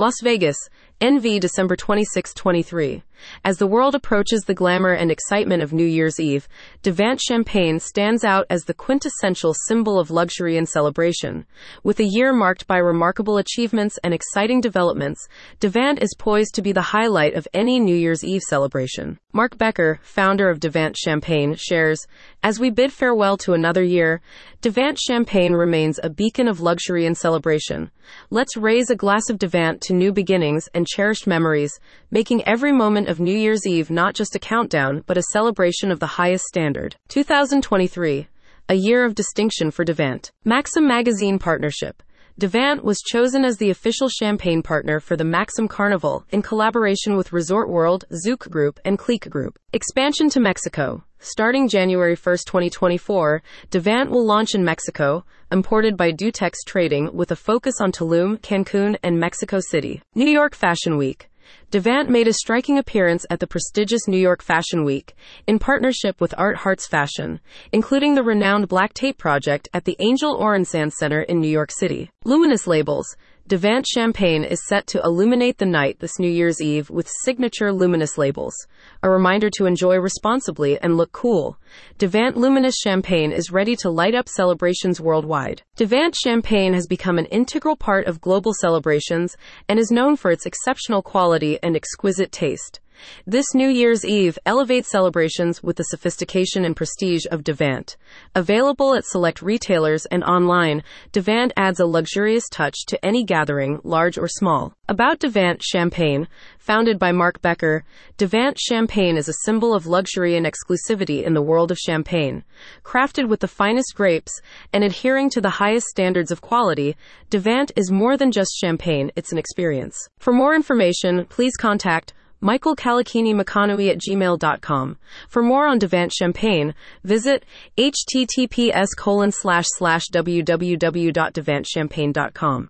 Las Vegas, NV December 26, 23. As the world approaches the glamour and excitement of New Year's Eve, Devant Champagne stands out as the quintessential symbol of luxury and celebration. With a year marked by remarkable achievements and exciting developments, Devant is poised to be the highlight of any New Year's Eve celebration. Mark Becker, founder of Devant Champagne, shares, As we bid farewell to another year, Devant Champagne remains a beacon of luxury and celebration. Let's raise a glass of Devant to new beginnings and cherished memories, making every moment of New Year's Eve not just a countdown, but a celebration of the highest standard. 2023, a year of distinction for Devant. Maxim Magazine Partnership. Devant was chosen as the official champagne partner for the Maxim Carnival in collaboration with Resort World, Zouk Group, and Clique Group. Expansion to Mexico. Starting January 1, 2024, Devant will launch in Mexico, imported by Duetex Trading with a focus on Tulum, Cancun, and Mexico City. New York Fashion Week. Devant made a striking appearance at the prestigious New York Fashion Week in partnership with Art Hearts Fashion, including the renowned Black Tape Project at the Angel Orensanz Center in New York City. Luminous Labels Devant Champagne is set to illuminate the night this New Year's Eve with signature luminous labels. A reminder to enjoy responsibly and look cool. Devant Luminous Champagne is ready to light up celebrations worldwide. Devant Champagne has become an integral part of global celebrations and is known for its exceptional quality and exquisite taste. This New Year's Eve elevates celebrations with the sophistication and prestige of Devant. Available at select retailers and online, Devant adds a luxurious touch to any gathering, large or small. About Devant Champagne, founded by Mark Becker, Devant Champagne is a symbol of luxury and exclusivity in the world of champagne. Crafted with the finest grapes and adhering to the highest standards of quality, Devant is more than just champagne, it's an experience. For more information, please contact Michael Kalakini McConaughey at gmail.com. For more on Devant Champagne, visit https colon slash slash www.devantchampagne.com.